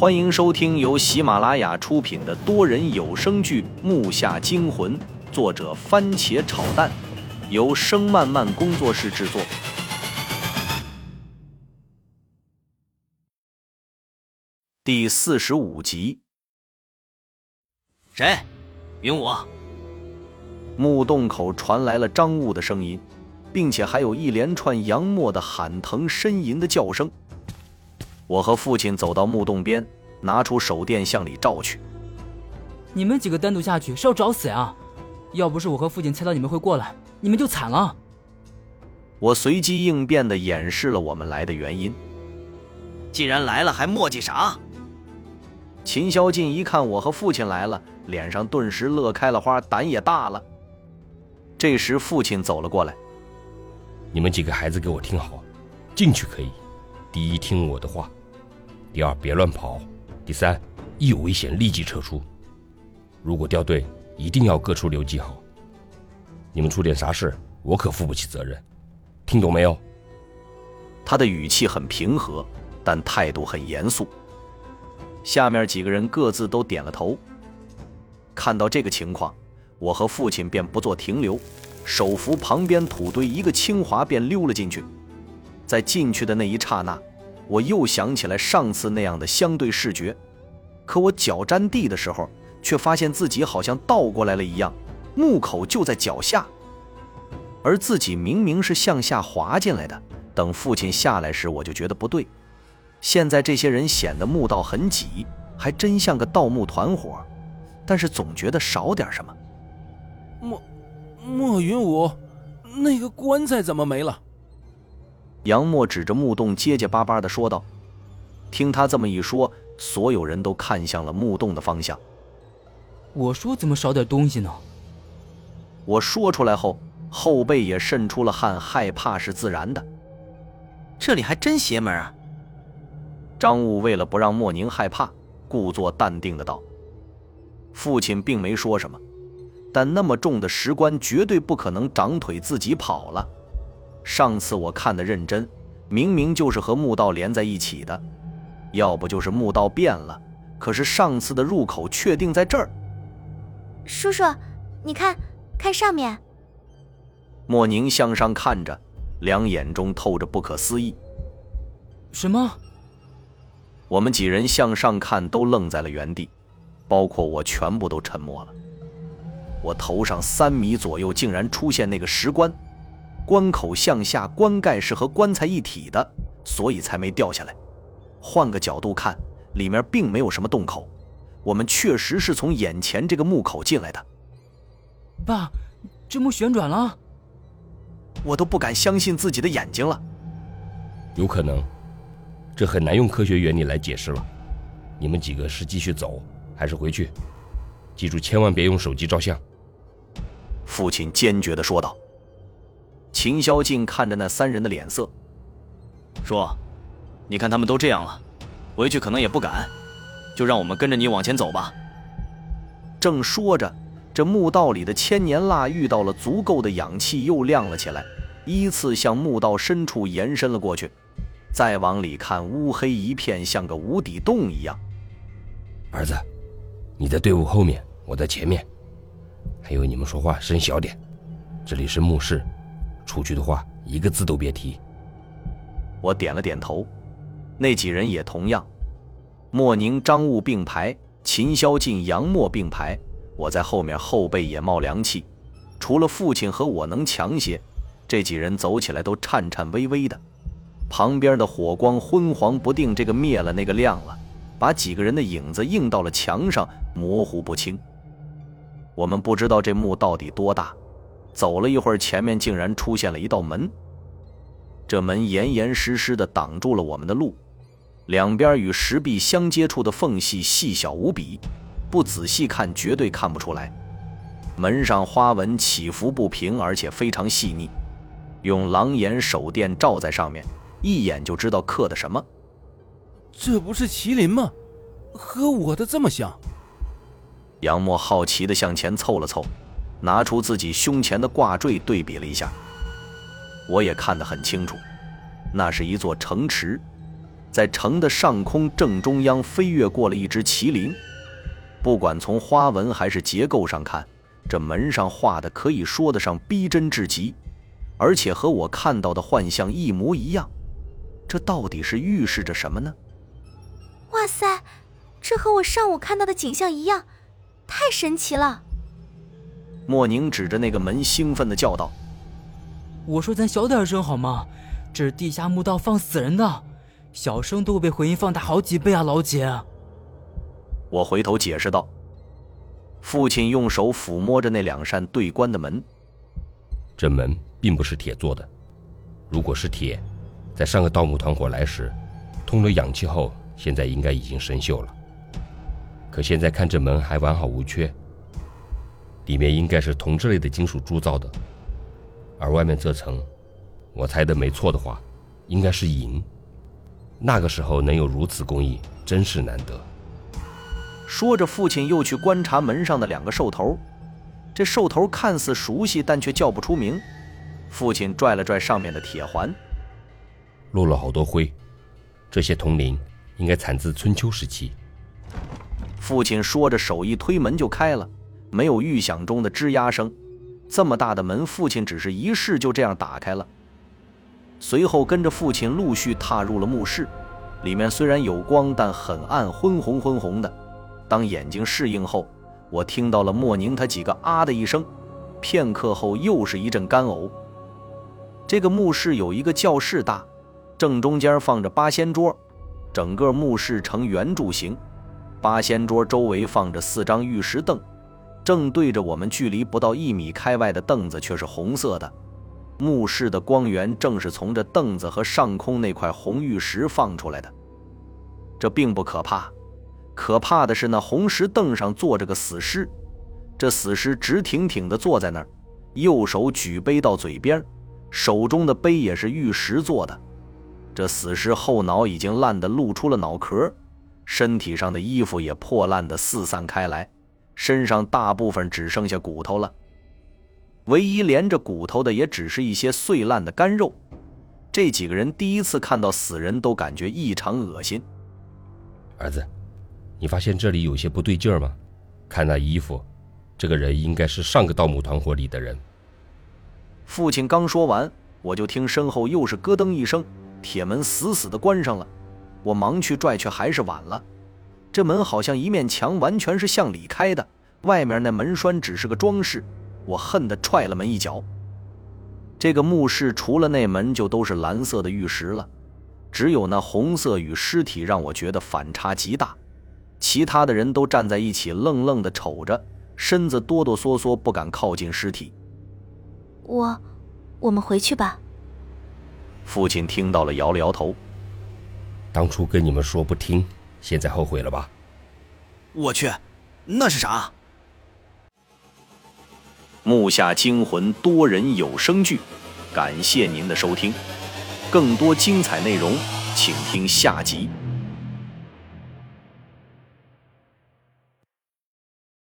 欢迎收听由喜马拉雅出品的多人有声剧《木下惊魂》，作者番茄炒蛋，由声漫漫工作室制作。第四十五集。谁？云武。木洞口传来了张悟的声音，并且还有一连串杨默的喊疼呻吟的叫声。我和父亲走到木洞边，拿出手电向里照去。你们几个单独下去是要找死呀？要不是我和父亲猜到你们会过来，你们就惨了。我随机应变地掩饰了我们来的原因。既然来了，还墨迹啥？秦霄晋一看我和父亲来了，脸上顿时乐开了花，胆也大了。这时，父亲走了过来：“你们几个孩子给我听好，进去可以，第一听我的话。”第二，别乱跑；第三，一有危险立即撤出。如果掉队，一定要各处留记号。你们出点啥事，我可负不起责任。听懂没有？他的语气很平和，但态度很严肃。下面几个人各自都点了头。看到这个情况，我和父亲便不做停留，手扶旁边土堆，一个轻滑便溜了进去。在进去的那一刹那。我又想起来上次那样的相对视觉，可我脚沾地的时候，却发现自己好像倒过来了一样，墓口就在脚下，而自己明明是向下滑进来的。等父亲下来时，我就觉得不对。现在这些人显得墓道很挤，还真像个盗墓团伙，但是总觉得少点什么。莫莫云武，那个棺材怎么没了？杨默指着木洞，结结巴巴地说道：“听他这么一说，所有人都看向了木洞的方向。我说怎么少点东西呢？我说出来后，后背也渗出了汗，害怕是自然的。这里还真邪门啊！”张悟为了不让莫宁害怕，故作淡定的道：“父亲并没说什么，但那么重的石棺绝对不可能长腿自己跑了。”上次我看的认真，明明就是和墓道连在一起的，要不就是墓道变了。可是上次的入口确定在这儿。叔叔，你看，看上面。莫宁向上看着，两眼中透着不可思议。什么？我们几人向上看，都愣在了原地，包括我，全部都沉默了。我头上三米左右，竟然出现那个石棺。棺口向下，棺盖是和棺材一体的，所以才没掉下来。换个角度看，里面并没有什么洞口，我们确实是从眼前这个墓口进来的。爸，这墓旋转了，我都不敢相信自己的眼睛了。有可能，这很难用科学原理来解释了。你们几个是继续走，还是回去？记住，千万别用手机照相。父亲坚决地说道。秦霄静看着那三人的脸色，说：“你看他们都这样了，回去可能也不敢，就让我们跟着你往前走吧。”正说着，这墓道里的千年蜡遇到了足够的氧气，又亮了起来，依次向墓道深处延伸了过去。再往里看，乌黑一片，像个无底洞一样。儿子，你在队伍后面，我在前面。还有，你们说话声小点，这里是墓室。出去的话，一个字都别提。我点了点头，那几人也同样。莫宁、张悟并排，秦霄进、杨默并排。我在后面，后背也冒凉气。除了父亲和我能强些，这几人走起来都颤颤巍巍的。旁边的火光昏黄不定，这个灭了，那个亮了，把几个人的影子映到了墙上，模糊不清。我们不知道这墓到底多大。走了一会儿，前面竟然出现了一道门。这门严严实实的挡住了我们的路，两边与石壁相接触的缝隙细小无比，不仔细看绝对看不出来。门上花纹起伏不平，而且非常细腻。用狼眼手电照在上面，一眼就知道刻的什么。这不是麒麟吗？和我的这么像。杨默好奇地向前凑了凑。拿出自己胸前的挂坠对比了一下，我也看得很清楚，那是一座城池，在城的上空正中央飞跃过了一只麒麟。不管从花纹还是结构上看，这门上画的可以说得上逼真至极，而且和我看到的幻象一模一样。这到底是预示着什么呢？哇塞，这和我上午看到的景象一样，太神奇了！莫宁指着那个门，兴奋地叫道：“我说咱小点声好吗？这是地下墓道放死人的，小声都会被回音放大好几倍啊，老姐。”我回头解释道：“父亲用手抚摸着那两扇对关的门，这门并不是铁做的。如果是铁，在上个盗墓团伙来时，通了氧气后，现在应该已经生锈了。可现在看这门还完好无缺，里面应该是铜之类的金属铸造的，而外面这层，我猜的没错的话，应该是银。那个时候能有如此工艺，真是难得。”说着，父亲又去观察门上的两个兽头。这兽头看似熟悉，但却叫不出名。父亲拽了拽上面的铁环，落了好多灰。这些铜铃应该产自春秋时期。父亲说着，手一推门就开了，没有预想中的吱呀声。这么大的门，父亲只是一试就这样打开了。随后跟着父亲陆续踏入了墓室，里面虽然有光，但很暗，昏红昏红的。当眼睛适应后，我听到了莫宁他几个啊的一声，片刻后又是一阵干呕。这个墓室有一个教室大，正中间放着八仙桌，整个墓室呈圆柱形，八仙桌周围放着四张玉石凳，正对着我们距离不到一米开外的凳子却是红色的。墓室的光源正是从这凳子和上空那块红玉石放出来的，这并不可怕。可怕的是，那红石凳上坐着个死尸，这死尸直挺挺地坐在那儿，右手举杯到嘴边，手中的杯也是玉石做的。这死尸后脑已经烂得露出了脑壳，身体上的衣服也破烂的四散开来，身上大部分只剩下骨头了，唯一连着骨头的也只是一些碎烂的干肉。这几个人第一次看到死人都感觉异常恶心。儿子。你发现这里有些不对劲儿吗？看那衣服，这个人应该是上个盗墓团伙里的人。父亲刚说完，我就听身后又是咯噔一声，铁门死死地关上了。我忙去拽，却还是晚了。这门好像一面墙完全是向里开的，外面那门栓只是个装饰。我恨得踹了门一脚。这个墓室除了那门，就都是蓝色的玉石了，只有那红色与尸体让我觉得反差极大。其他的人都站在一起，愣愣地瞅着，身子哆哆嗦嗦，不敢靠近尸体。我，我们回去吧。父亲听到了，摇了摇头。当初跟你们说不听，现在后悔了吧？我去，那是啥？木下惊魂多人有声剧，感谢您的收听，更多精彩内容，请听下集。